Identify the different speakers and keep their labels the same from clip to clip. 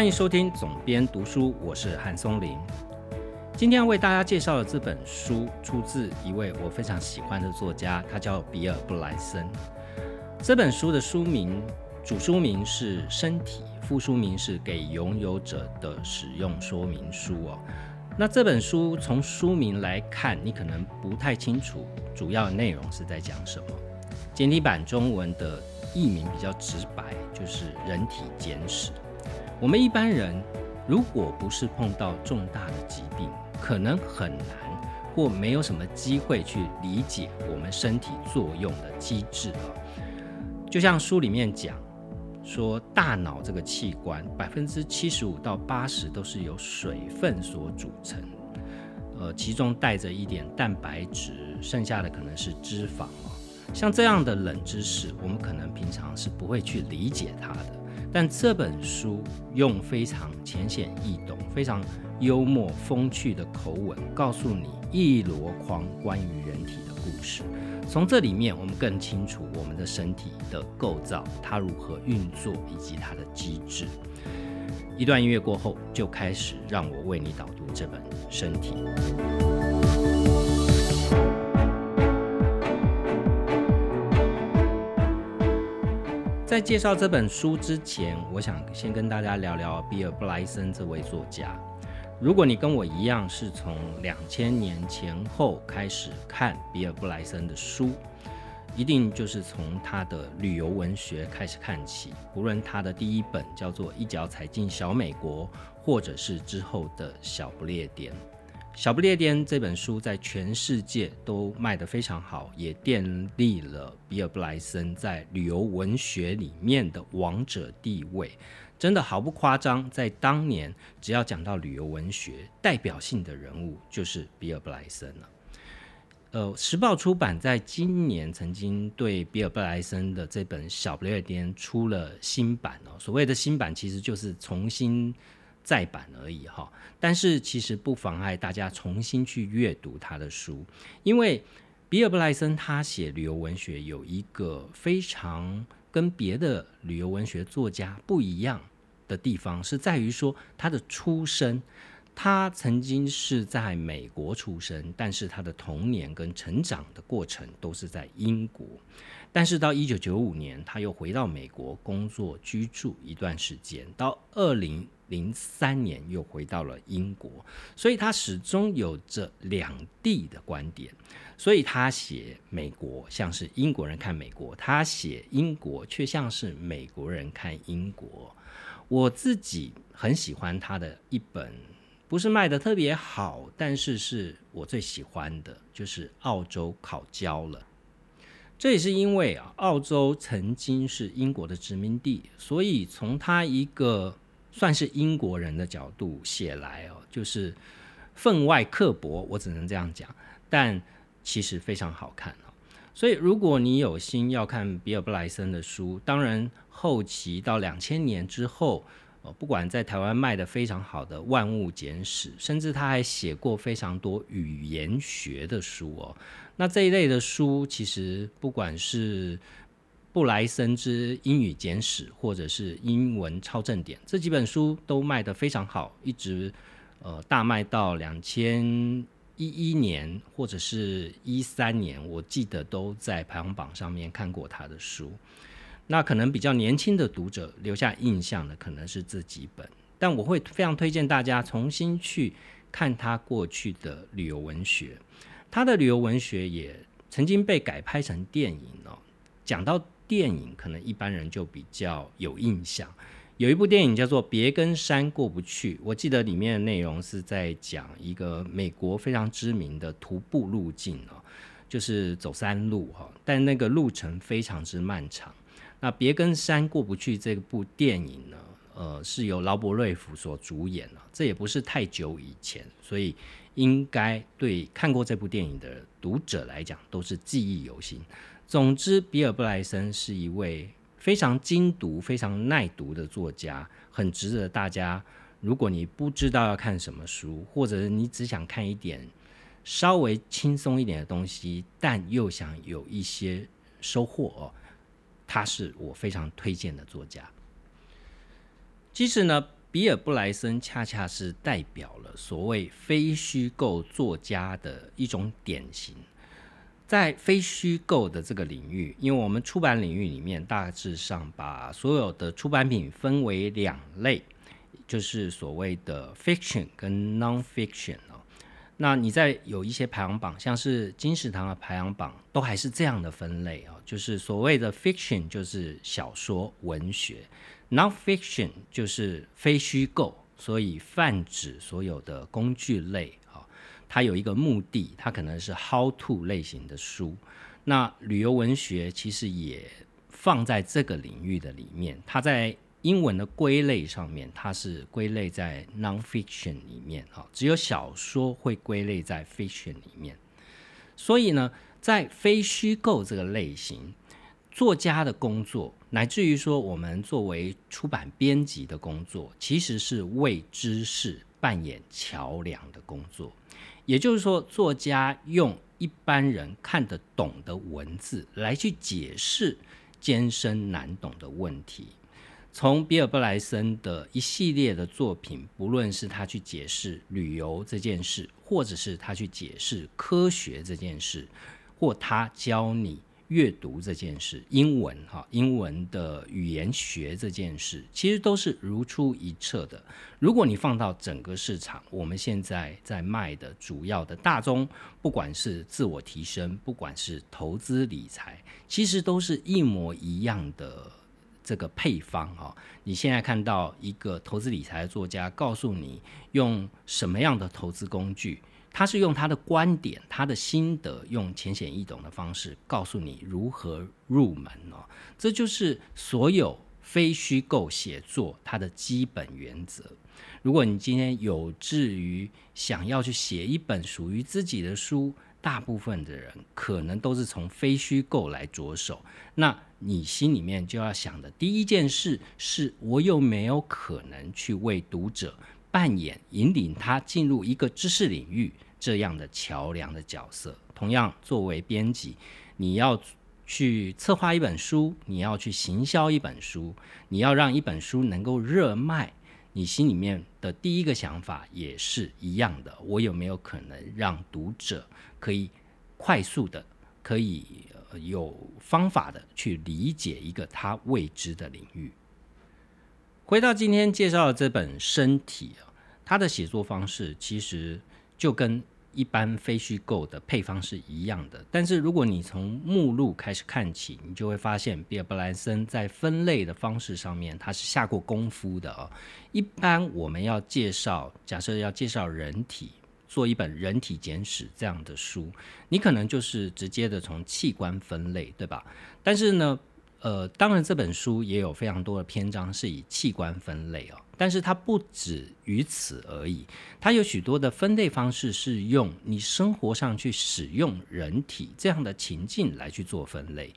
Speaker 1: 欢迎收听总编读书，我是韩松林。今天要为大家介绍的这本书，出自一位我非常喜欢的作家，他叫比尔布莱森。这本书的书名主书名是《身体》，副书名是《给拥有者的使用说明书》哦。那这本书从书名来看，你可能不太清楚主要内容是在讲什么。简体版中文的译名比较直白，就是《人体简史》。我们一般人如果不是碰到重大的疾病，可能很难或没有什么机会去理解我们身体作用的机制啊。就像书里面讲说，大脑这个器官百分之七十五到八十都是由水分所组成，呃，其中带着一点蛋白质，剩下的可能是脂肪哦。像这样的冷知识，我们可能平常是不会去理解它的。但这本书用非常浅显易懂、非常幽默风趣的口吻，告诉你一箩筐关于人体的故事。从这里面，我们更清楚我们的身体的构造，它如何运作以及它的机制。一段音乐过后，就开始让我为你导读这本《身体》。在介绍这本书之前，我想先跟大家聊聊比尔·布莱森这位作家。如果你跟我一样是从两千年前后开始看比尔·布莱森的书，一定就是从他的旅游文学开始看起。无论他的第一本叫做《一脚踩进小美国》，或者是之后的小不列颠。小不列颠这本书在全世界都卖得非常好，也奠立了比尔布莱森在旅游文学里面的王者地位。真的毫不夸张，在当年，只要讲到旅游文学，代表性的人物就是比尔布莱森了。呃，时报出版在今年曾经对比尔布莱森的这本小不列颠出了新版哦。所谓的新版，其实就是重新。再版而已哈，但是其实不妨碍大家重新去阅读他的书，因为比尔布莱森他写旅游文学有一个非常跟别的旅游文学作家不一样的地方，是在于说他的出身，他曾经是在美国出生，但是他的童年跟成长的过程都是在英国，但是到一九九五年他又回到美国工作居住一段时间，到二零。零三年又回到了英国，所以他始终有着两地的观点。所以他写美国像是英国人看美国，他写英国却像是美国人看英国。我自己很喜欢他的一本，不是卖的特别好，但是是我最喜欢的，就是《澳洲烤焦了》。这也是因为啊，澳洲曾经是英国的殖民地，所以从他一个。算是英国人的角度写来哦，就是分外刻薄，我只能这样讲。但其实非常好看哦。所以如果你有心要看比尔布莱森的书，当然后期到两千年之后，呃，不管在台湾卖的非常好的《万物简史》，甚至他还写过非常多语言学的书哦。那这一类的书，其实不管是布莱森之英语简史，或者是英文超正点，这几本书都卖得非常好，一直呃大卖到两千一一年或者是一三年，我记得都在排行榜上面看过他的书。那可能比较年轻的读者留下印象的可能是这几本，但我会非常推荐大家重新去看他过去的旅游文学。他的旅游文学也曾经被改拍成电影哦，讲到。电影可能一般人就比较有印象，有一部电影叫做《别跟山过不去》，我记得里面的内容是在讲一个美国非常知名的徒步路径哦，就是走山路哈，但那个路程非常之漫长。那《别跟山过不去》这部电影呢，呃，是由劳勃瑞夫所主演了，这也不是太久以前，所以应该对看过这部电影的读者来讲都是记忆犹新。总之，比尔·布莱森是一位非常精读、非常耐读的作家，很值得大家。如果你不知道要看什么书，或者你只想看一点稍微轻松一点的东西，但又想有一些收获哦，他是我非常推荐的作家。其实呢，比尔布莱森恰恰是代表了所谓非虚构作家的一种典型。在非虚构的这个领域，因为我们出版领域里面大致上把所有的出版品分为两类，就是所谓的 fiction 跟 non-fiction 哦。那你在有一些排行榜，像是金石堂的排行榜，都还是这样的分类哦，就是所谓的 fiction 就是小说文学，non-fiction 就是非虚构，所以泛指所有的工具类啊。它有一个目的，它可能是 how to 类型的书。那旅游文学其实也放在这个领域的里面。它在英文的归类上面，它是归类在 nonfiction 里面啊，只有小说会归类在 fiction 里面。所以呢，在非虚构这个类型，作家的工作，乃至于说我们作为出版编辑的工作，其实是为知识扮演桥梁的工作。也就是说，作家用一般人看得懂的文字来去解释艰深难懂的问题。从比尔·布莱森的一系列的作品，不论是他去解释旅游这件事，或者是他去解释科学这件事，或他教你。阅读这件事，英文哈，英文的语言学这件事，其实都是如出一辙的。如果你放到整个市场，我们现在在卖的主要的大宗，不管是自我提升，不管是投资理财，其实都是一模一样的这个配方哈。你现在看到一个投资理财的作家告诉你用什么样的投资工具。他是用他的观点、他的心得，用浅显易懂的方式告诉你如何入门哦。这就是所有非虚构写作它的基本原则。如果你今天有志于想要去写一本属于自己的书，大部分的人可能都是从非虚构来着手。那你心里面就要想的第一件事是：我有没有可能去为读者？扮演引领他进入一个知识领域这样的桥梁的角色。同样，作为编辑，你要去策划一本书，你要去行销一本书，你要让一本书能够热卖，你心里面的第一个想法也是一样的：我有没有可能让读者可以快速的、可以有方法的去理解一个他未知的领域？回到今天介绍的这本《身体》啊，它的写作方式其实就跟一般非虚构的配方是一样的。但是如果你从目录开始看起，你就会发现比尔·布莱森在分类的方式上面，他是下过功夫的啊。一般我们要介绍，假设要介绍人体，做一本人体简史这样的书，你可能就是直接的从器官分类，对吧？但是呢？呃，当然这本书也有非常多的篇章是以器官分类哦，但是它不止于此而已，它有许多的分类方式是用你生活上去使用人体这样的情境来去做分类。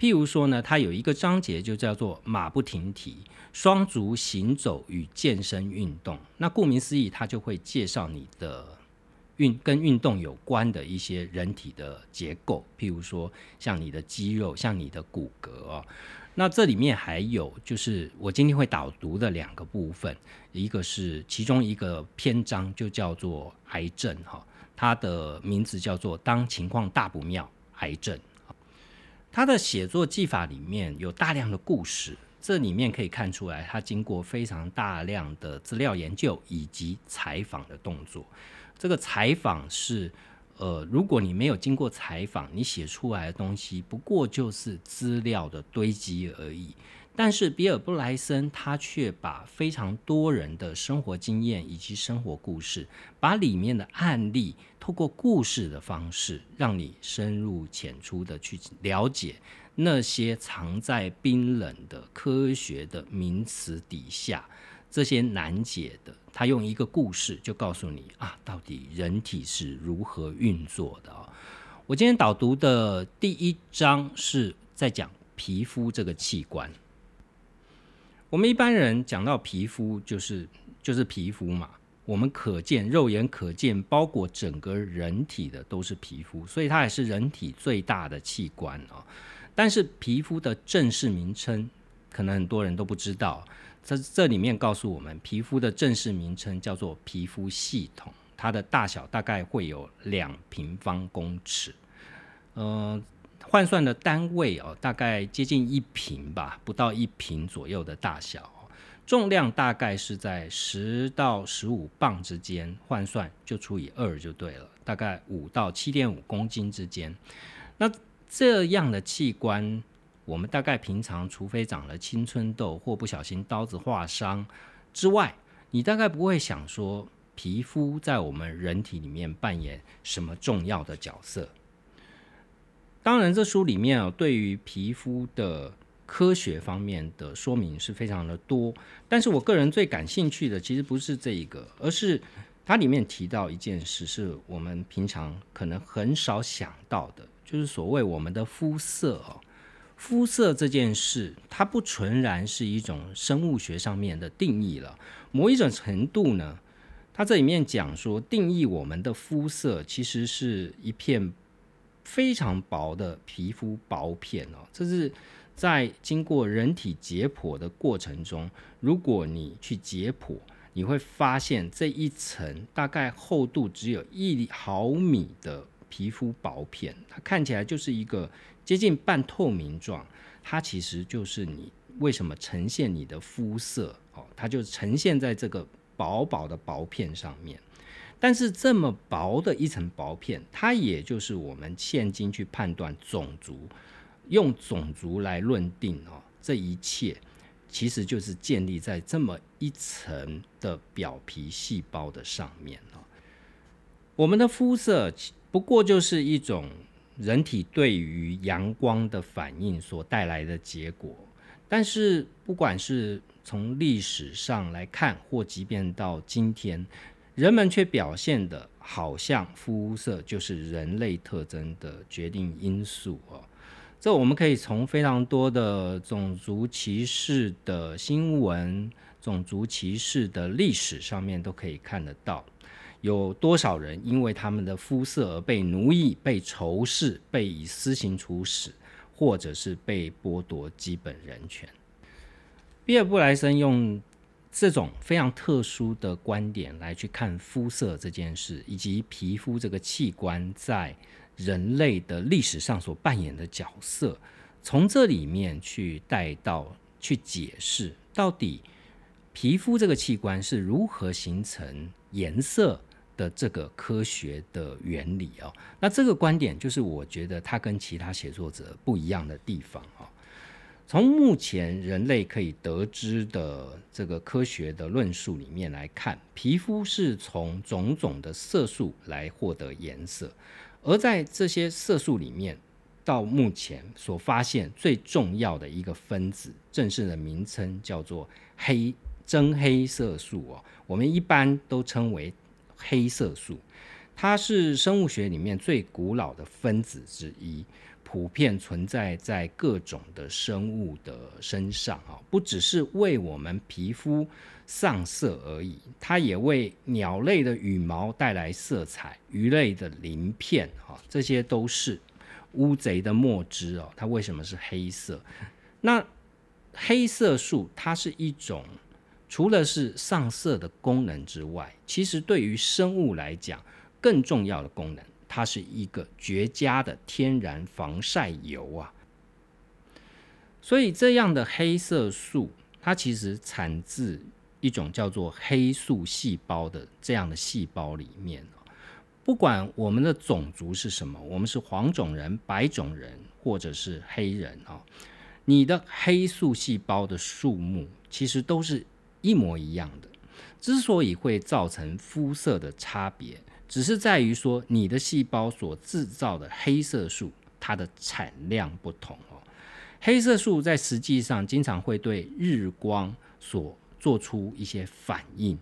Speaker 1: 譬如说呢，它有一个章节就叫做“马不停蹄：双足行走与健身运动”。那顾名思义，它就会介绍你的。运跟运动有关的一些人体的结构，譬如说像你的肌肉、像你的骨骼哦。那这里面还有就是我今天会导读的两个部分，一个是其中一个篇章就叫做癌症哈，它的名字叫做当情况大不妙，癌症。他的写作技法里面有大量的故事，这里面可以看出来他经过非常大量的资料研究以及采访的动作。这个采访是，呃，如果你没有经过采访，你写出来的东西不过就是资料的堆积而已。但是比尔·布莱森他却把非常多人的生活经验以及生活故事，把里面的案例透过故事的方式，让你深入浅出的去了解那些藏在冰冷的科学的名词底下。这些难解的，他用一个故事就告诉你啊，到底人体是如何运作的啊。我今天导读的第一章是在讲皮肤这个器官。我们一般人讲到皮肤，就是就是皮肤嘛。我们可见肉眼可见包裹整个人体的都是皮肤，所以它也是人体最大的器官啊。但是皮肤的正式名称，可能很多人都不知道。这这里面告诉我们，皮肤的正式名称叫做皮肤系统，它的大小大概会有两平方公尺，呃，换算的单位哦，大概接近一平吧，不到一平左右的大小，重量大概是在十到十五磅之间，换算就除以二就对了，大概五到七点五公斤之间。那这样的器官。我们大概平常，除非长了青春痘或不小心刀子划伤之外，你大概不会想说皮肤在我们人体里面扮演什么重要的角色。当然，这书里面啊，对于皮肤的科学方面的说明是非常的多。但是我个人最感兴趣的，其实不是这一个，而是它里面提到一件事，是我们平常可能很少想到的，就是所谓我们的肤色哦。肤色这件事，它不纯然是一种生物学上面的定义了。某一种程度呢，它这里面讲说，定义我们的肤色，其实是一片非常薄的皮肤薄片哦。这是在经过人体解剖的过程中，如果你去解剖，你会发现这一层大概厚度只有一毫米的皮肤薄片，它看起来就是一个。接近半透明状，它其实就是你为什么呈现你的肤色哦，它就呈现在这个薄薄的薄片上面。但是这么薄的一层薄片，它也就是我们现今去判断种族，用种族来论定哦，这一切其实就是建立在这么一层的表皮细胞的上面哦。我们的肤色不过就是一种。人体对于阳光的反应所带来的结果，但是不管是从历史上来看，或即便到今天，人们却表现的好像肤色就是人类特征的决定因素哦。这我们可以从非常多的种族歧视的新闻、种族歧视的历史上面都可以看得到。有多少人因为他们的肤色而被奴役、被仇视、被以私刑处死，或者是被剥夺基本人权？比尔·布莱森用这种非常特殊的观点来去看肤色这件事，以及皮肤这个器官在人类的历史上所扮演的角色，从这里面去带到去解释，到底皮肤这个器官是如何形成颜色。的这个科学的原理哦，那这个观点就是我觉得它跟其他写作者不一样的地方啊。从目前人类可以得知的这个科学的论述里面来看，皮肤是从种种的色素来获得颜色，而在这些色素里面，到目前所发现最重要的一个分子，正式的名称叫做黑真黑色素哦，我们一般都称为。黑色素，它是生物学里面最古老的分子之一，普遍存在在各种的生物的身上啊，不只是为我们皮肤上色而已，它也为鸟类的羽毛带来色彩，鱼类的鳞片啊，这些都是乌贼的墨汁哦，它为什么是黑色？那黑色素它是一种。除了是上色的功能之外，其实对于生物来讲，更重要的功能，它是一个绝佳的天然防晒油啊。所以这样的黑色素，它其实产自一种叫做黑素细胞的这样的细胞里面不管我们的种族是什么，我们是黄种人、白种人，或者是黑人啊，你的黑素细胞的数目其实都是。一模一样的，之所以会造成肤色的差别，只是在于说你的细胞所制造的黑色素，它的产量不同哦。黑色素在实际上经常会对日光所做出一些反应，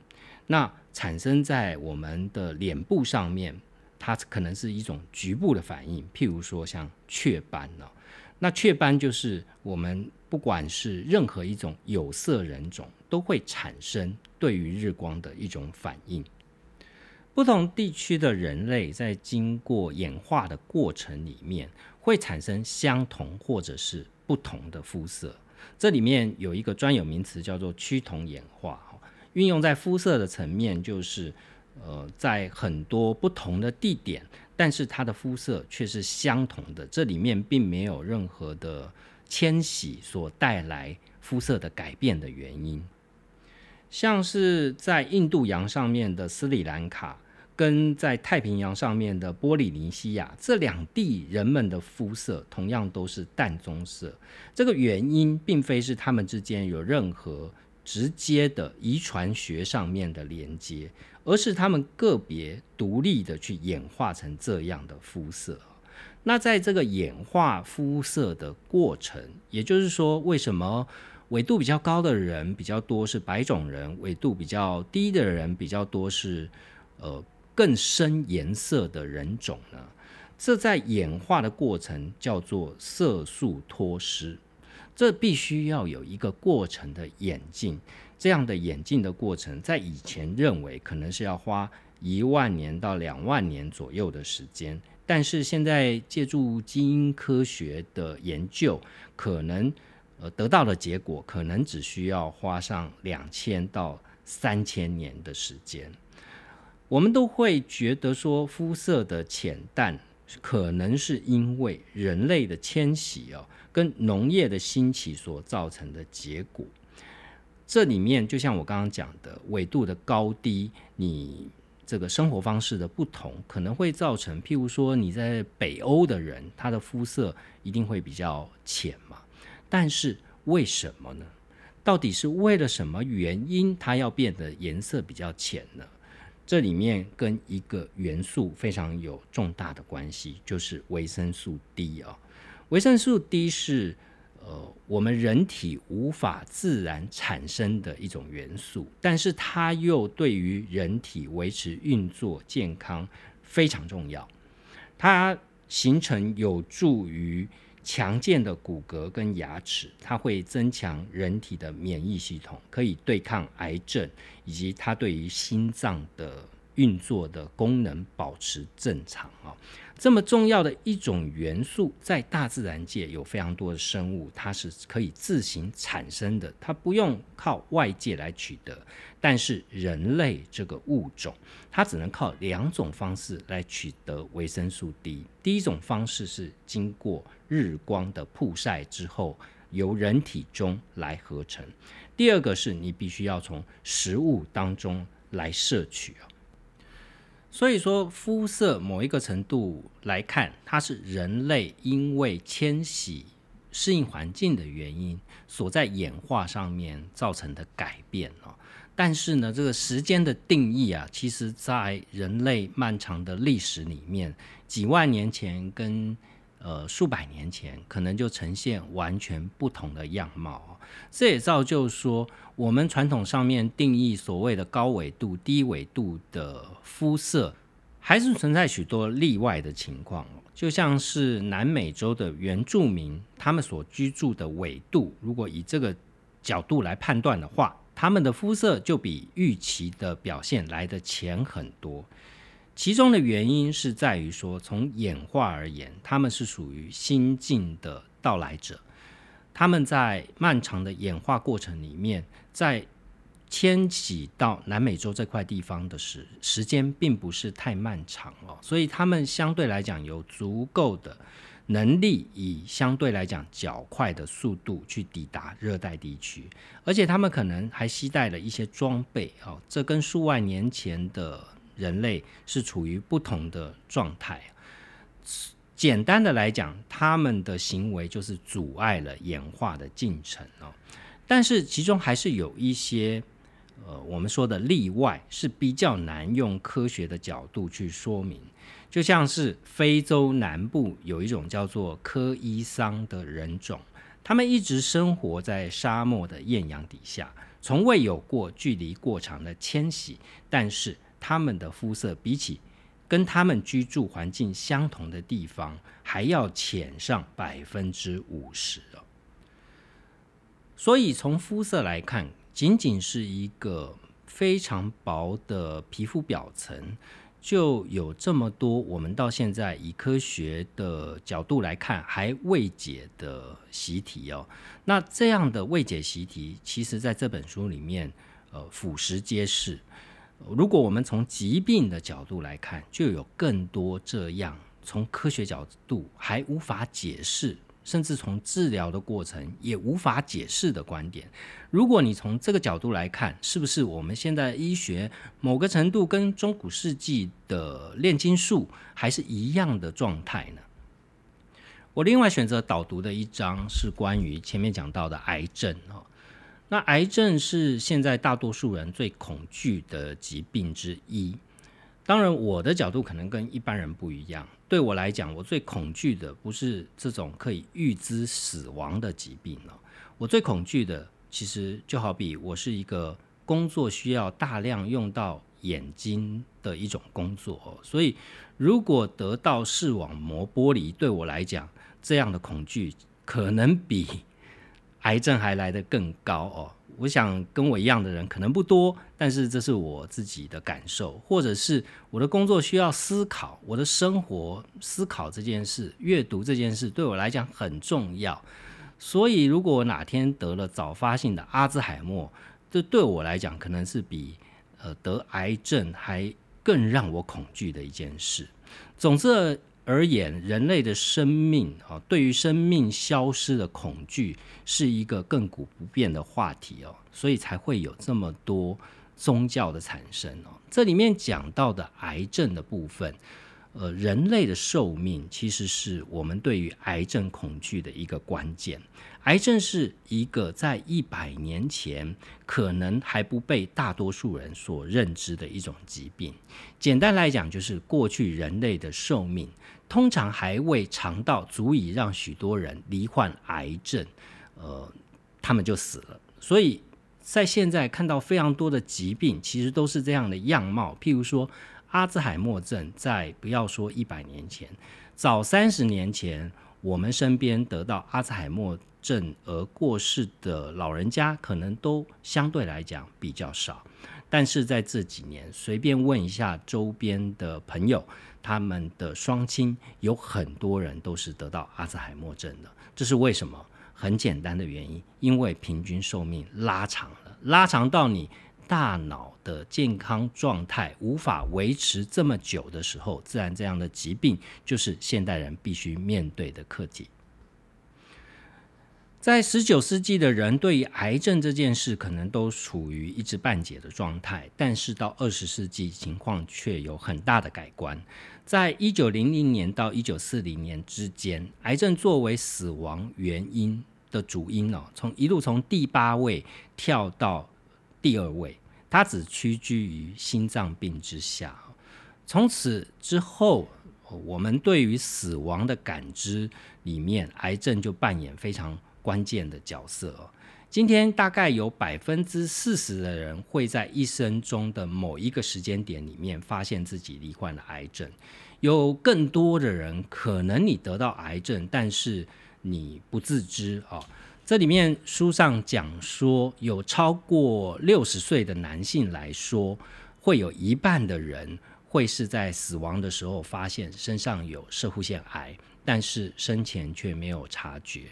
Speaker 1: 那产生在我们的脸部上面，它可能是一种局部的反应，譬如说像雀斑呢。那雀斑就是我们不管是任何一种有色人种都会产生对于日光的一种反应。不同地区的人类在经过演化的过程里面，会产生相同或者是不同的肤色。这里面有一个专有名词叫做趋同演化，运用在肤色的层面，就是呃，在很多不同的地点，但是它的肤色却是相同的，这里面并没有任何的迁徙所带来肤色的改变的原因。像是在印度洋上面的斯里兰卡，跟在太平洋上面的波利尼西亚这两地人们的肤色同样都是淡棕色。这个原因并非是他们之间有任何直接的遗传学上面的连接，而是他们个别独立的去演化成这样的肤色。那在这个演化肤色的过程，也就是说，为什么？纬度比较高的人比较多是白种人，纬度比较低的人比较多是呃更深颜色的人种呢。这在演化的过程叫做色素脱失，这必须要有一个过程的演进。这样的演进的过程，在以前认为可能是要花一万年到两万年左右的时间，但是现在借助基因科学的研究，可能。呃，得到的结果可能只需要花上两千到三千年的时间。我们都会觉得说，肤色的浅淡可能是因为人类的迁徙哦，跟农业的兴起所造成的结果。这里面就像我刚刚讲的，纬度的高低，你这个生活方式的不同，可能会造成，譬如说你在北欧的人，他的肤色一定会比较浅嘛。但是为什么呢？到底是为了什么原因，它要变得颜色比较浅呢？这里面跟一个元素非常有重大的关系，就是维生素 D 啊。维生素 D 是呃我们人体无法自然产生的一种元素，但是它又对于人体维持运作健康非常重要。它形成有助于。强健的骨骼跟牙齿，它会增强人体的免疫系统，可以对抗癌症，以及它对于心脏的运作的功能保持正常啊。这么重要的一种元素，在大自然界有非常多的生物，它是可以自行产生的，它不用靠外界来取得。但是人类这个物种，它只能靠两种方式来取得维生素 D。第一种方式是经过日光的曝晒之后，由人体中来合成；第二个是你必须要从食物当中来摄取啊。所以说，肤色某一个程度来看，它是人类因为迁徙、适应环境的原因所在演化上面造成的改变哦。但是呢，这个时间的定义啊，其实在人类漫长的历史里面，几万年前跟呃数百年前，可能就呈现完全不同的样貌。这也造就说，我们传统上面定义所谓的高纬度、低纬度的肤色，还是存在许多例外的情况。就像是南美洲的原住民，他们所居住的纬度，如果以这个角度来判断的话，他们的肤色就比预期的表现来得浅很多。其中的原因是在于说，从演化而言，他们是属于新晋的到来者。他们在漫长的演化过程里面，在迁徙到南美洲这块地方的时时间并不是太漫长哦，所以他们相对来讲有足够的能力，以相对来讲较快的速度去抵达热带地区，而且他们可能还携带了一些装备哦，这跟数万年前的人类是处于不同的状态。简单的来讲，他们的行为就是阻碍了演化的进程哦。但是其中还是有一些，呃，我们说的例外是比较难用科学的角度去说明。就像是非洲南部有一种叫做科伊桑的人种，他们一直生活在沙漠的艳阳底下，从未有过距离过长的迁徙，但是他们的肤色比起跟他们居住环境相同的地方还要浅上百分之五十哦，所以从肤色来看，仅仅是一个非常薄的皮肤表层，就有这么多我们到现在以科学的角度来看还未解的习题哦。那这样的未解习题，其实在这本书里面，呃，俯拾皆是。如果我们从疾病的角度来看，就有更多这样从科学角度还无法解释，甚至从治疗的过程也无法解释的观点。如果你从这个角度来看，是不是我们现在医学某个程度跟中古世纪的炼金术还是一样的状态呢？我另外选择导读的一章是关于前面讲到的癌症哦。那癌症是现在大多数人最恐惧的疾病之一。当然，我的角度可能跟一般人不一样。对我来讲，我最恐惧的不是这种可以预知死亡的疾病了。我最恐惧的，其实就好比我是一个工作需要大量用到眼睛的一种工作哦。所以，如果得到视网膜剥离，对我来讲，这样的恐惧可能比。癌症还来得更高哦！我想跟我一样的人可能不多，但是这是我自己的感受，或者是我的工作需要思考，我的生活思考这件事、阅读这件事对我来讲很重要。所以，如果我哪天得了早发性的阿兹海默，这对我来讲可能是比呃得癌症还更让我恐惧的一件事。总之。而言，人类的生命啊，对于生命消失的恐惧是一个亘古不变的话题哦，所以才会有这么多宗教的产生哦。这里面讲到的癌症的部分。呃，人类的寿命其实是我们对于癌症恐惧的一个关键。癌症是一个在一百年前可能还不被大多数人所认知的一种疾病。简单来讲，就是过去人类的寿命通常还未尝到足以让许多人罹患癌症，呃，他们就死了。所以在现在看到非常多的疾病，其实都是这样的样貌，譬如说。阿兹海默症在不要说一百年前，早三十年前，我们身边得到阿兹海默症而过世的老人家，可能都相对来讲比较少。但是在这几年，随便问一下周边的朋友，他们的双亲有很多人都是得到阿兹海默症的。这是为什么？很简单的原因，因为平均寿命拉长了，拉长到你。大脑的健康状态无法维持这么久的时候，自然这样的疾病就是现代人必须面对的课题。在十九世纪的人对于癌症这件事可能都处于一知半解的状态，但是到二十世纪情况却有很大的改观。在一九零零年到一九四零年之间，癌症作为死亡原因的主因哦，从一路从第八位跳到第二位。它只屈居于心脏病之下。从此之后，我们对于死亡的感知里面，癌症就扮演非常关键的角色。今天大概有百分之四十的人会在一生中的某一个时间点里面发现自己罹患了癌症，有更多的人可能你得到癌症，但是你不自知啊。这里面书上讲说，有超过六十岁的男性来说，会有一半的人会是在死亡的时候发现身上有射护腺癌，但是生前却没有察觉。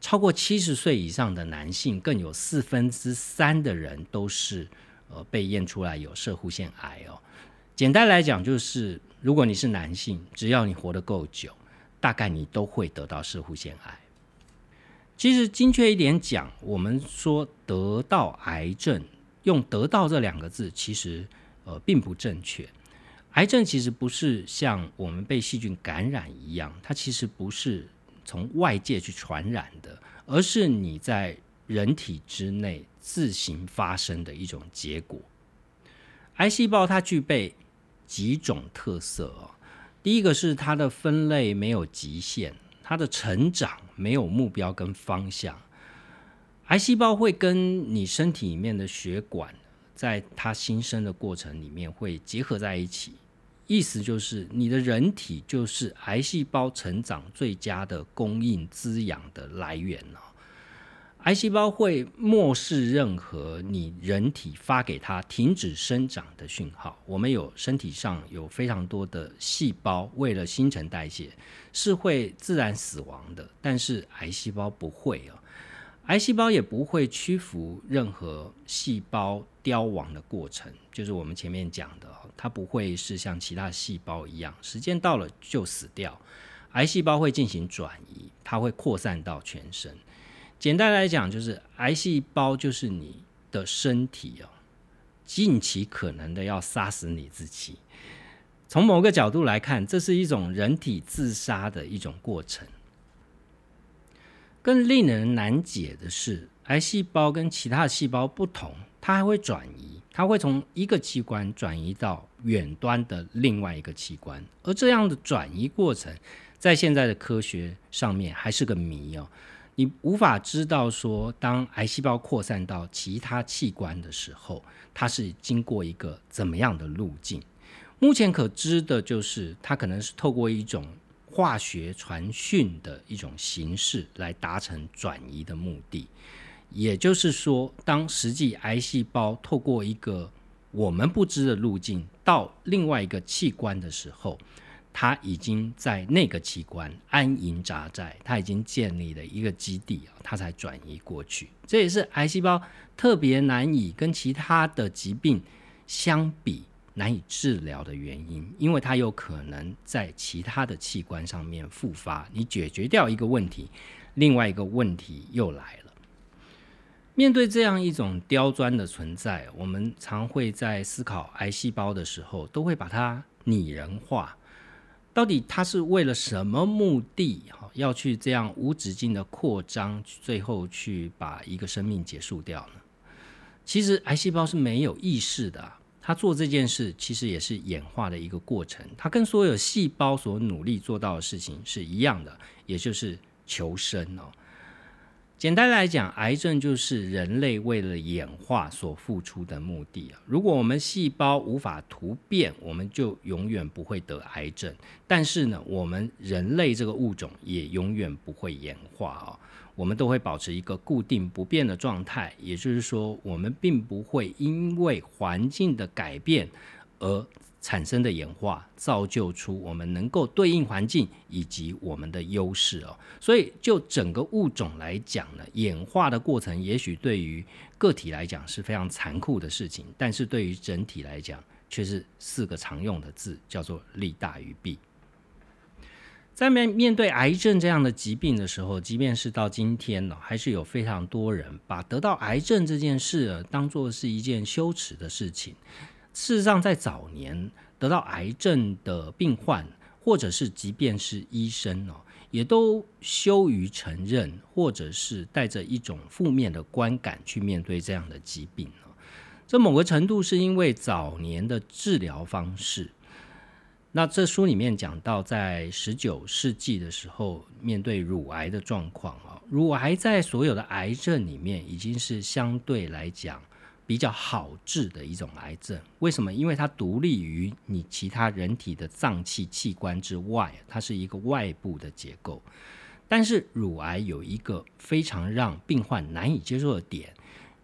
Speaker 1: 超过七十岁以上的男性，更有四分之三的人都是呃被验出来有射护腺癌哦。简单来讲，就是如果你是男性，只要你活得够久，大概你都会得到射护腺癌。其实精确一点讲，我们说得到癌症，用“得到”这两个字，其实呃并不正确。癌症其实不是像我们被细菌感染一样，它其实不是从外界去传染的，而是你在人体之内自行发生的一种结果。癌细胞它具备几种特色哦，第一个是它的分类没有极限。它的成长没有目标跟方向，癌细胞会跟你身体里面的血管，在它新生的过程里面会结合在一起，意思就是你的人体就是癌细胞成长最佳的供应滋养的来源哦。癌细胞会漠视任何你人体发给它停止生长的讯号。我们有身体上有非常多的细胞，为了新陈代谢是会自然死亡的，但是癌细胞不会啊。癌细胞也不会屈服任何细胞凋亡的过程，就是我们前面讲的，它不会是像其他细胞一样，时间到了就死掉。癌细胞会进行转移，它会扩散到全身。简单来讲，就是癌细胞就是你的身体哦，尽其可能的要杀死你自己。从某个角度来看，这是一种人体自杀的一种过程。更令人难解的是，癌细胞跟其他细胞不同，它还会转移，它会从一个器官转移到远端的另外一个器官，而这样的转移过程，在现在的科学上面还是个谜哦。你无法知道说，当癌细胞扩散到其他器官的时候，它是经过一个怎么样的路径？目前可知的就是，它可能是透过一种化学传讯的一种形式来达成转移的目的。也就是说，当实际癌细胞透过一个我们不知的路径到另外一个器官的时候，它已经在那个器官安营扎寨，它已经建立了一个基地啊，它才转移过去。这也是癌细胞特别难以跟其他的疾病相比难以治疗的原因，因为它有可能在其他的器官上面复发。你解决掉一个问题，另外一个问题又来了。面对这样一种刁钻的存在，我们常会在思考癌细胞的时候，都会把它拟人化。到底它是为了什么目的？要去这样无止境的扩张，最后去把一个生命结束掉呢？其实癌细胞是没有意识的，他做这件事其实也是演化的一个过程。它跟所有细胞所努力做到的事情是一样的，也就是求生哦。简单来讲，癌症就是人类为了演化所付出的目的啊。如果我们细胞无法突变，我们就永远不会得癌症。但是呢，我们人类这个物种也永远不会演化啊。我们都会保持一个固定不变的状态，也就是说，我们并不会因为环境的改变而。产生的演化造就出我们能够对应环境以及我们的优势哦，所以就整个物种来讲呢，演化的过程也许对于个体来讲是非常残酷的事情，但是对于整体来讲却是四个常用的字，叫做利大于弊。在面面对癌症这样的疾病的时候，即便是到今天呢，还是有非常多人把得到癌症这件事当做是一件羞耻的事情。事实上，在早年得到癌症的病患，或者是即便是医生哦，也都羞于承认，或者是带着一种负面的观感去面对这样的疾病哦。这某个程度是因为早年的治疗方式。那这书里面讲到，在十九世纪的时候，面对乳癌的状况啊，乳癌在所有的癌症里面，已经是相对来讲。比较好治的一种癌症，为什么？因为它独立于你其他人体的脏器器官之外，它是一个外部的结构。但是乳癌有一个非常让病患难以接受的点，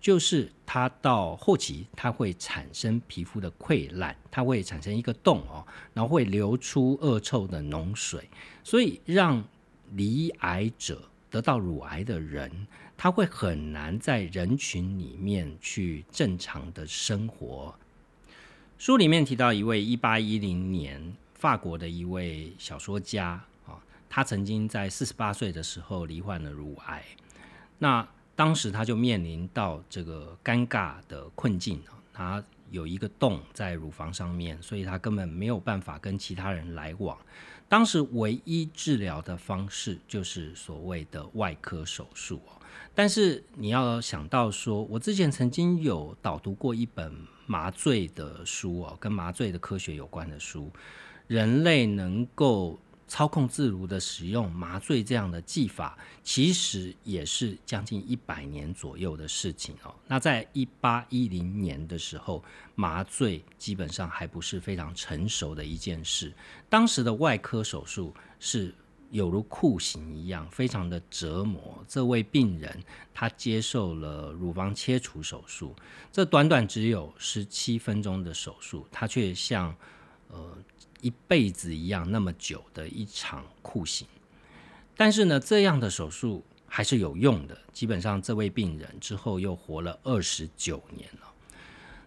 Speaker 1: 就是它到后期它会产生皮肤的溃烂，它会产生一个洞哦，然后会流出恶臭的脓水，所以让罹癌者得到乳癌的人。他会很难在人群里面去正常的生活。书里面提到一位一八一零年法国的一位小说家啊，他曾经在四十八岁的时候罹患了乳癌。那当时他就面临到这个尴尬的困境啊，他有一个洞在乳房上面，所以他根本没有办法跟其他人来往。当时唯一治疗的方式就是所谓的外科手术哦。但是你要想到说，我之前曾经有导读过一本麻醉的书哦，跟麻醉的科学有关的书，人类能够操控自如的使用麻醉这样的技法，其实也是将近一百年左右的事情哦。那在一八一零年的时候，麻醉基本上还不是非常成熟的一件事，当时的外科手术是。有如酷刑一样，非常的折磨这位病人。他接受了乳房切除手术，这短短只有十七分钟的手术，他却像呃一辈子一样那么久的一场酷刑。但是呢，这样的手术还是有用的。基本上，这位病人之后又活了二十九年了。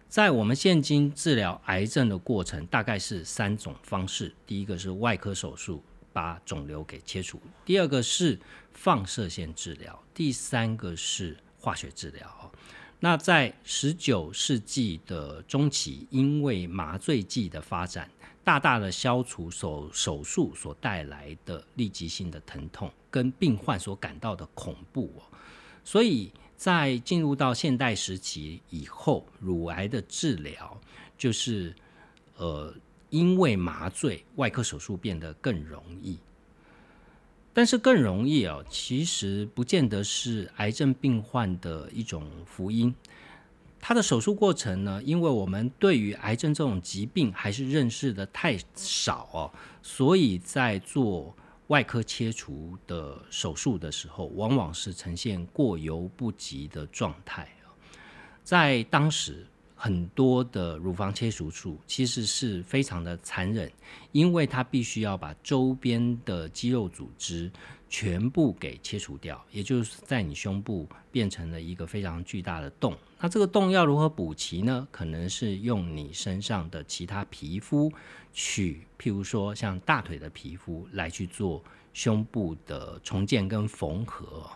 Speaker 1: 在我们现今治疗癌症的过程，大概是三种方式：第一个是外科手术。把肿瘤给切除。第二个是放射线治疗，第三个是化学治疗。那在十九世纪的中期，因为麻醉剂的发展，大大的消除手手术所带来的立即性的疼痛跟病患所感到的恐怖哦，所以在进入到现代时期以后，乳癌的治疗就是呃。因为麻醉，外科手术变得更容易，但是更容易哦，其实不见得是癌症病患的一种福音。他的手术过程呢，因为我们对于癌症这种疾病还是认识的太少哦，所以在做外科切除的手术的时候，往往是呈现过犹不及的状态在当时。很多的乳房切除术其实是非常的残忍，因为它必须要把周边的肌肉组织全部给切除掉，也就是在你胸部变成了一个非常巨大的洞。那这个洞要如何补齐呢？可能是用你身上的其他皮肤去，譬如说像大腿的皮肤来去做胸部的重建跟缝合。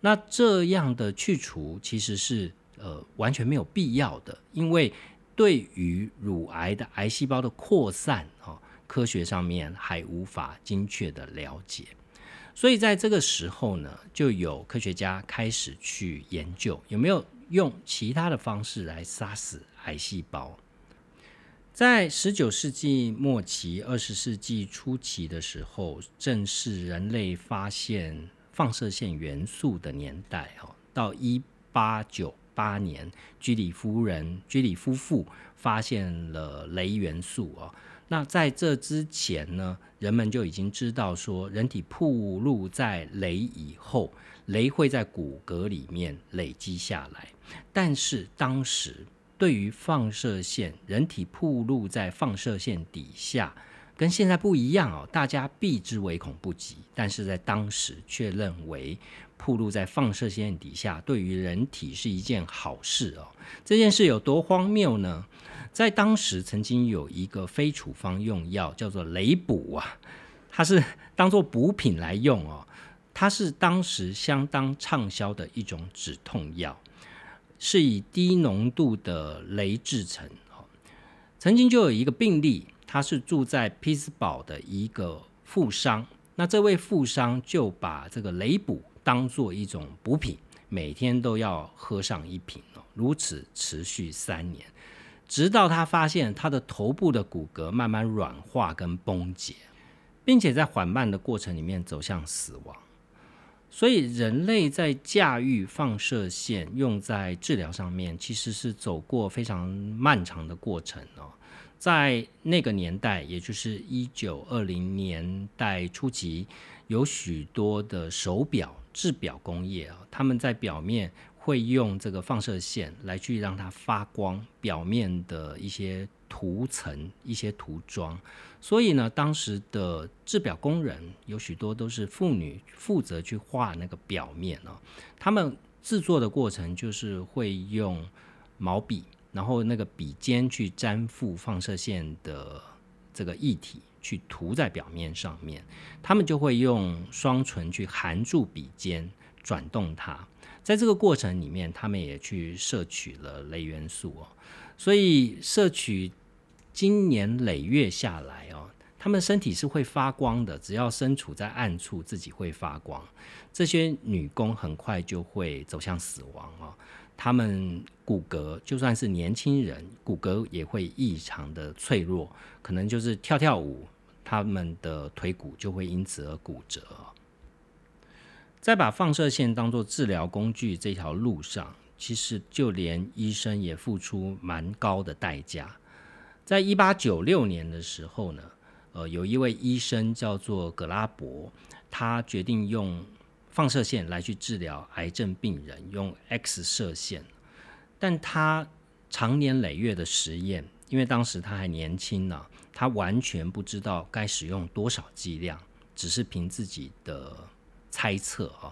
Speaker 1: 那这样的去除其实是。呃，完全没有必要的，因为对于乳癌的癌细胞的扩散啊，科学上面还无法精确的了解，所以在这个时候呢，就有科学家开始去研究有没有用其他的方式来杀死癌细胞。在十九世纪末期、二十世纪初期的时候，正是人类发现放射线元素的年代哦，到一八九。八年，居里夫人、居里夫妇发现了镭元素哦。那在这之前呢，人们就已经知道说，人体暴露在镭以后，镭会在骨骼里面累积下来。但是当时对于放射线，人体暴露在放射线底下，跟现在不一样哦。大家避之唯恐不及，但是在当时却认为。暴露在放射线底下，对于人体是一件好事哦。这件事有多荒谬呢？在当时曾经有一个非处方用药叫做雷补啊，它是当做补品来用哦。它是当时相当畅销的一种止痛药，是以低浓度的镭制成。曾经就有一个病例，他是住在匹兹堡的一个富商，那这位富商就把这个雷补。当做一种补品，每天都要喝上一瓶哦，如此持续三年，直到他发现他的头部的骨骼慢慢软化跟崩解，并且在缓慢的过程里面走向死亡。所以，人类在驾驭放射线用在治疗上面，其实是走过非常漫长的过程哦。在那个年代，也就是一九二零年代初期，有许多的手表。制表工业啊，他们在表面会用这个放射线来去让它发光，表面的一些涂层、一些涂装。所以呢，当时的制表工人有许多都是妇女，负责去画那个表面哦。他们制作的过程就是会用毛笔，然后那个笔尖去粘附放射线的这个液体。去涂在表面上面，他们就会用双唇去含住笔尖，转动它。在这个过程里面，他们也去摄取了镭元素哦。所以摄取经年累月下来哦，他们身体是会发光的。只要身处在暗处，自己会发光。这些女工很快就会走向死亡哦。他们骨骼就算是年轻人，骨骼也会异常的脆弱，可能就是跳跳舞。他们的腿骨就会因此而骨折。在把放射线当做治疗工具这条路上，其实就连医生也付出蛮高的代价。在一八九六年的时候呢，呃，有一位医生叫做格拉伯，他决定用放射线来去治疗癌症病人，用 X 射线。但他长年累月的实验，因为当时他还年轻呢，他完全不知道该使用多少剂量，只是凭自己的猜测啊。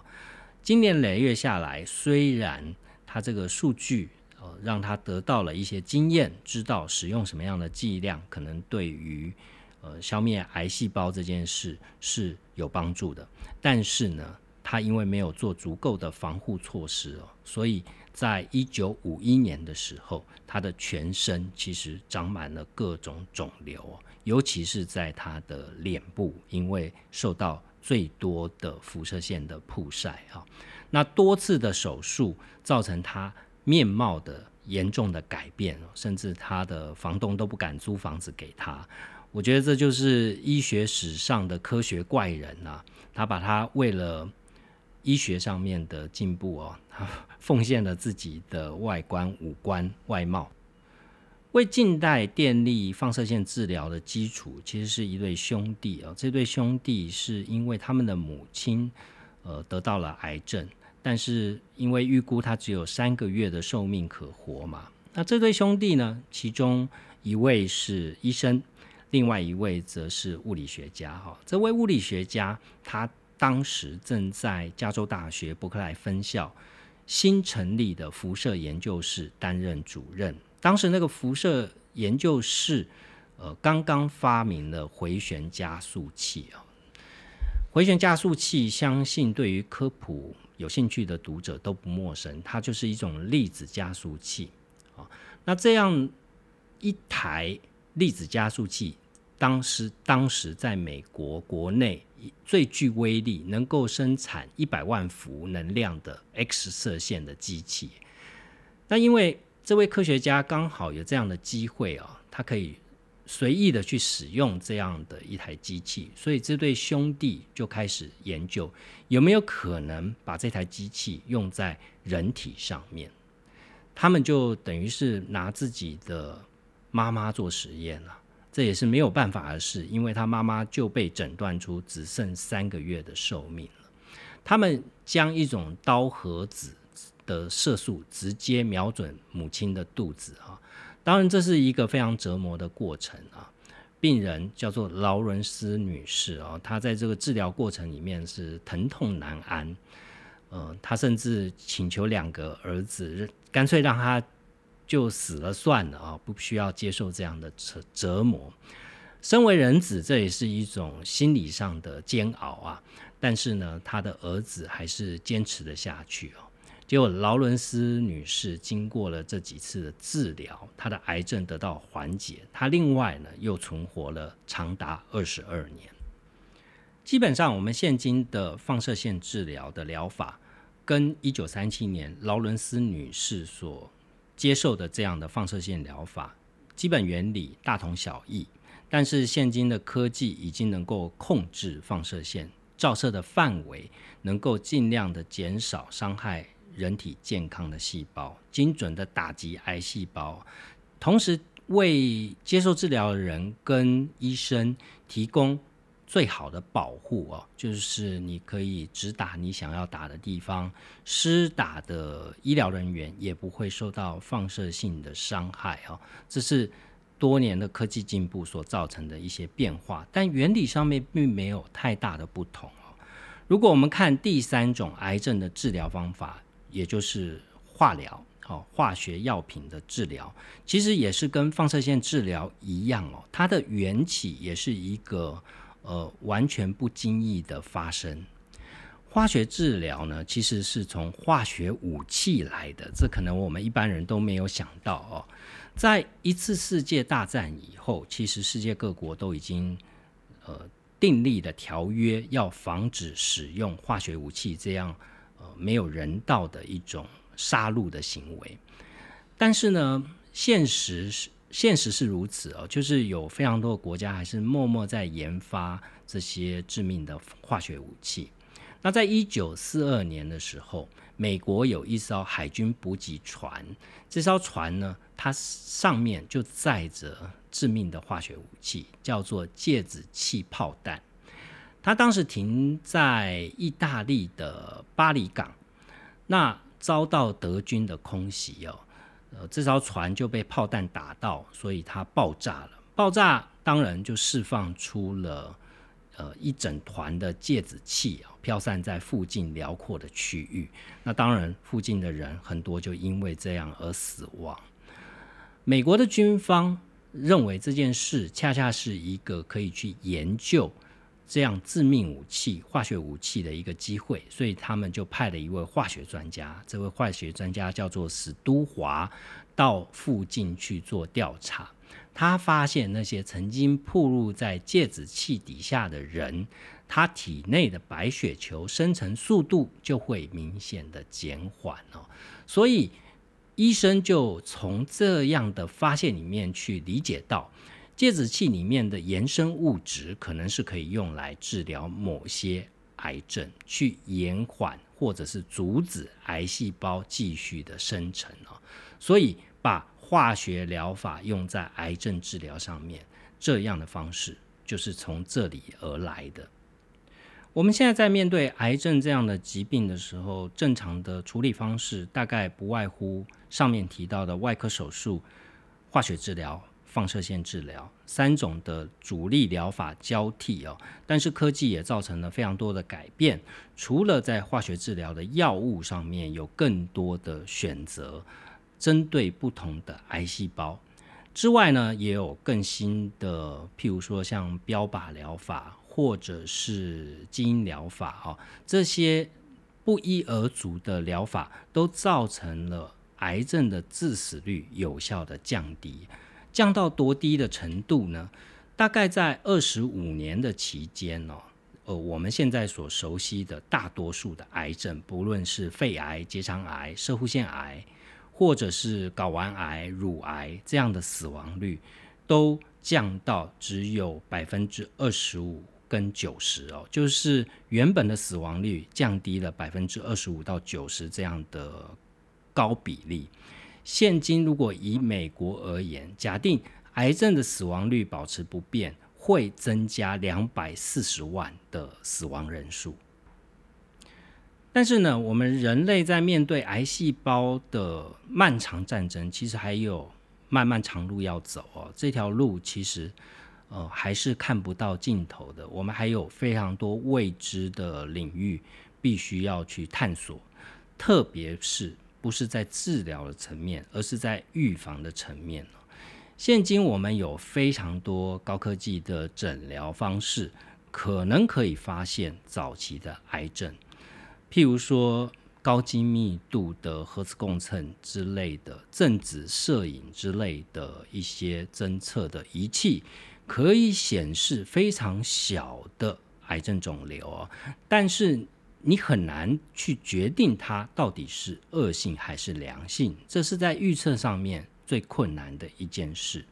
Speaker 1: 今年累月下来，虽然他这个数据呃让他得到了一些经验，知道使用什么样的剂量可能对于呃消灭癌细胞这件事是有帮助的，但是呢，他因为没有做足够的防护措施哦，所以在一九五一年的时候，他的全身其实长满了各种肿瘤，尤其是在他的脸部，因为受到最多的辐射线的曝晒啊，那多次的手术造成他面貌的严重的改变，甚至他的房东都不敢租房子给他。我觉得这就是医学史上的科学怪人呐，他把他为了医学上面的进步哦，奉献了自己的外观、五官、外貌。为近代电力放射线治疗的基础，其实是一对兄弟啊。这对兄弟是因为他们的母亲，呃，得到了癌症，但是因为预估他只有三个月的寿命可活嘛。那这对兄弟呢，其中一位是医生，另外一位则是物理学家。哈，这位物理学家他当时正在加州大学伯克莱分校新成立的辐射研究室担任主任。当时那个辐射研究室，呃，刚刚发明了回旋加速器啊。回旋加速器，相信对于科普有兴趣的读者都不陌生，它就是一种粒子加速器啊。那这样一台粒子加速器，当时当时在美国国内最具威力，能够生产一百万伏能量的 X 射线的机器。那因为这位科学家刚好有这样的机会啊，他可以随意的去使用这样的一台机器，所以这对兄弟就开始研究有没有可能把这台机器用在人体上面。他们就等于是拿自己的妈妈做实验了，这也是没有办法的事，因为他妈妈就被诊断出只剩三个月的寿命了。他们将一种刀盒子。的射速直接瞄准母亲的肚子啊！当然，这是一个非常折磨的过程啊。病人叫做劳伦斯女士啊，她在这个治疗过程里面是疼痛难安。呃，她甚至请求两个儿子，干脆让她就死了算了啊，不需要接受这样的折折磨。身为人子，这也是一种心理上的煎熬啊。但是呢，他的儿子还是坚持了下去哦。结果，劳伦斯女士经过了这几次的治疗，她的癌症得到缓解。她另外呢，又存活了长达二十二年。基本上，我们现今的放射线治疗的疗法，跟一九三七年劳伦斯女士所接受的这样的放射线疗法，基本原理大同小异。但是，现今的科技已经能够控制放射线照射的范围，能够尽量的减少伤害。人体健康的细胞，精准的打击癌细胞，同时为接受治疗的人跟医生提供最好的保护哦，就是你可以只打你想要打的地方，施打的医疗人员也不会受到放射性的伤害哦。这是多年的科技进步所造成的一些变化，但原理上面并没有太大的不同哦。如果我们看第三种癌症的治疗方法。也就是化疗，哦，化学药品的治疗，其实也是跟放射线治疗一样哦，它的缘起也是一个呃完全不经意的发生。化学治疗呢，其实是从化学武器来的，这可能我们一般人都没有想到哦。在一次世界大战以后，其实世界各国都已经呃订立的条约，要防止使用化学武器这样。没有人道的一种杀戮的行为，但是呢，现实是现实是如此哦，就是有非常多的国家还是默默在研发这些致命的化学武器。那在一九四二年的时候，美国有一艘海军补给船，这艘船呢它上面就载着致命的化学武器，叫做芥子气炮弹。他当时停在意大利的巴黎港，那遭到德军的空袭哦，呃，这艘船就被炮弹打到，所以它爆炸了。爆炸当然就释放出了呃一整团的芥子气啊，飘散在附近辽阔的区域。那当然，附近的人很多就因为这样而死亡。美国的军方认为这件事恰恰是一个可以去研究。这样致命武器、化学武器的一个机会，所以他们就派了一位化学专家，这位化学专家叫做史都华，到附近去做调查。他发现那些曾经暴露在芥子气底下的人，他体内的白血球生成速度就会明显的减缓哦。所以医生就从这样的发现里面去理解到。芥子气里面的衍生物质可能是可以用来治疗某些癌症，去延缓或者是阻止癌细胞继续的生成哦。所以把化学疗法用在癌症治疗上面，这样的方式就是从这里而来的。我们现在在面对癌症这样的疾病的时候，正常的处理方式大概不外乎上面提到的外科手术、化学治疗。放射线治疗三种的主力疗法交替哦，但是科技也造成了非常多的改变。除了在化学治疗的药物上面有更多的选择，针对不同的癌细胞之外呢，也有更新的，譬如说像标靶疗法或者是基因疗法哦，这些不一而足的疗法都造成了癌症的致死率有效的降低。降到多低的程度呢？大概在二十五年的期间哦，呃，我们现在所熟悉的大多数的癌症，不论是肺癌、结肠癌、射护腺癌，或者是睾丸癌、乳癌这样的死亡率，都降到只有百分之二十五跟九十哦，就是原本的死亡率降低了百分之二十五到九十这样的高比例。现今如果以美国而言，假定癌症的死亡率保持不变，会增加两百四十万的死亡人数。但是呢，我们人类在面对癌细胞的漫长战争，其实还有漫漫长路要走哦。这条路其实呃还是看不到尽头的，我们还有非常多未知的领域必须要去探索，特别是。不是在治疗的层面，而是在预防的层面现今我们有非常多高科技的诊疗方式，可能可以发现早期的癌症，譬如说高精密度的核磁共振之类的、正子摄影之类的一些侦测的仪器，可以显示非常小的癌症肿瘤哦，但是。你很难去决定它到底是恶性还是良性，这是在预测上面最困难的一件事。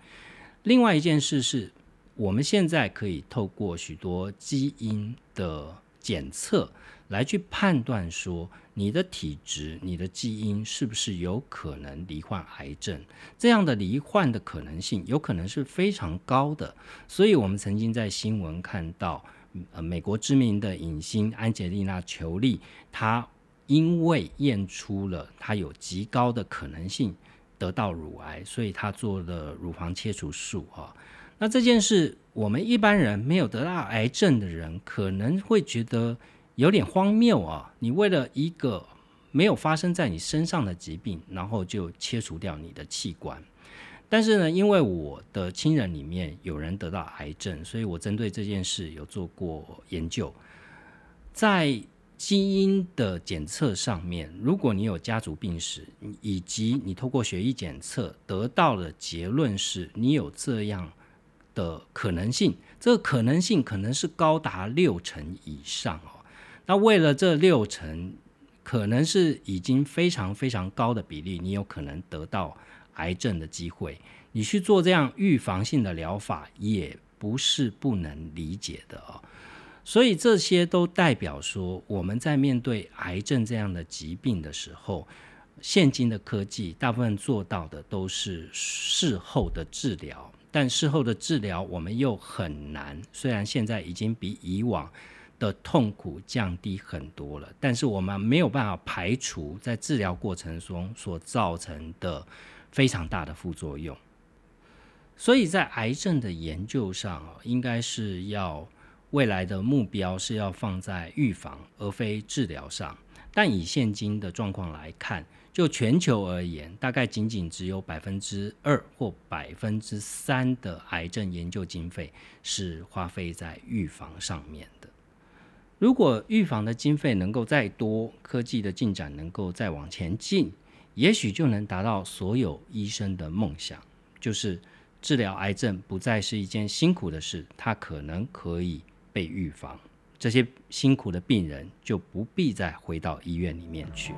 Speaker 1: 另外一件事是，我们现在可以透过许多基因的检测来去判断说，你的体质、你的基因是不是有可能罹患癌症。这样的罹患的可能性有可能是非常高的。所以我们曾经在新闻看到。呃，美国知名的影星安吉丽娜·裘丽，她因为验出了她有极高的可能性得到乳癌，所以她做了乳房切除术啊。那这件事，我们一般人没有得到癌症的人，可能会觉得有点荒谬啊。你为了一个没有发生在你身上的疾病，然后就切除掉你的器官。但是呢，因为我的亲人里面有人得到癌症，所以我针对这件事有做过研究。在基因的检测上面，如果你有家族病史，以及你透过血液检测得到的结论是你有这样的可能性，这个可能性可能是高达六成以上哦。那为了这六成，可能是已经非常非常高的比例，你有可能得到。癌症的机会，你去做这样预防性的疗法，也不是不能理解的哦。所以这些都代表说，我们在面对癌症这样的疾病的时候，现今的科技大部分做到的都是事后的治疗，但事后的治疗我们又很难。虽然现在已经比以往的痛苦降低很多了，但是我们没有办法排除在治疗过程中所造成的非常大的副作用。所以在癌症的研究上，应该是要未来的目标是要放在预防而非治疗上。但以现今的状况来看，就全球而言，大概仅仅只有百分之二或百分之三的癌症研究经费是花费在预防上面的。如果预防的经费能够再多，科技的进展能够再往前进，也许就能达到所有医生的梦想，就是治疗癌症不再是一件辛苦的事，它可能可以被预防。这些辛苦的病人就不必再回到医院里面去。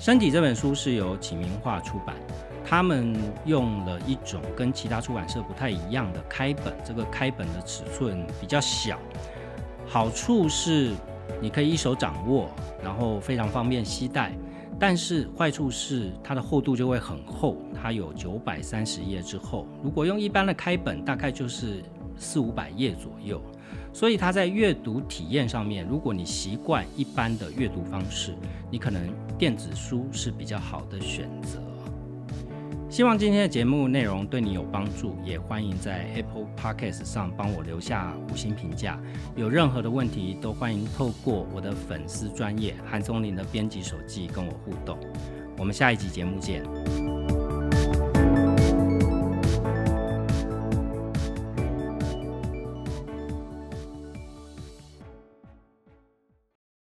Speaker 1: 身体这本书是由启明画出版，他们用了一种跟其他出版社不太一样的开本，这个开本的尺寸比较小，好处是你可以一手掌握，然后非常方便携带。但是坏处是它的厚度就会很厚，它有九百三十页之厚。如果用一般的开本，大概就是四五百页左右。所以它在阅读体验上面，如果你习惯一般的阅读方式，你可能电子书是比较好的选择。希望今天的节目内容对你有帮助，也欢迎在 Apple Podcast 上帮我留下五星评价。有任何的问题，都欢迎透过我的粉丝专业韩松林的编辑手机跟我互动。我们下一集节目见。